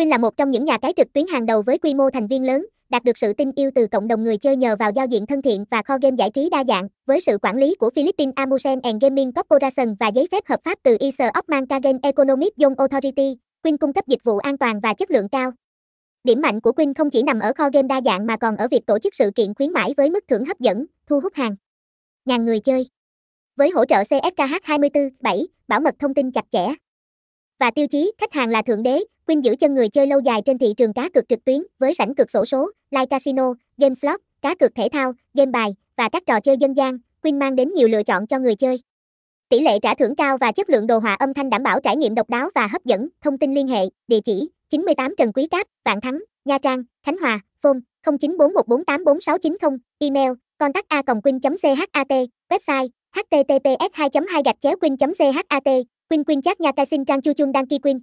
Queen là một trong những nhà cái trực tuyến hàng đầu với quy mô thành viên lớn, đạt được sự tin yêu từ cộng đồng người chơi nhờ vào giao diện thân thiện và kho game giải trí đa dạng, với sự quản lý của Philippines Amusement and Gaming Corporation và giấy phép hợp pháp từ ISO of Game Economic Zone Authority, Queen cung cấp dịch vụ an toàn và chất lượng cao. Điểm mạnh của Queen không chỉ nằm ở kho game đa dạng mà còn ở việc tổ chức sự kiện khuyến mãi với mức thưởng hấp dẫn, thu hút hàng ngàn người chơi. Với hỗ trợ CSKH 24/7, bảo mật thông tin chặt chẽ và tiêu chí khách hàng là thượng đế, Win giữ chân người chơi lâu dài trên thị trường cá cược trực tuyến với sảnh cược sổ số, live casino, game slot, cá cược thể thao, game bài và các trò chơi dân gian. Win mang đến nhiều lựa chọn cho người chơi. Tỷ lệ trả thưởng cao và chất lượng đồ họa âm thanh đảm bảo trải nghiệm độc đáo và hấp dẫn. Thông tin liên hệ, địa chỉ 98 Trần Quý Cáp, Vạn Thắng, Nha Trang, Khánh Hòa, phone 0941484690, email contact a chat website https 2 2 gạch chéo chat Quyên Quyên chat Nha Cai Xin Trang Chu Chun Đăng Ki Quyên.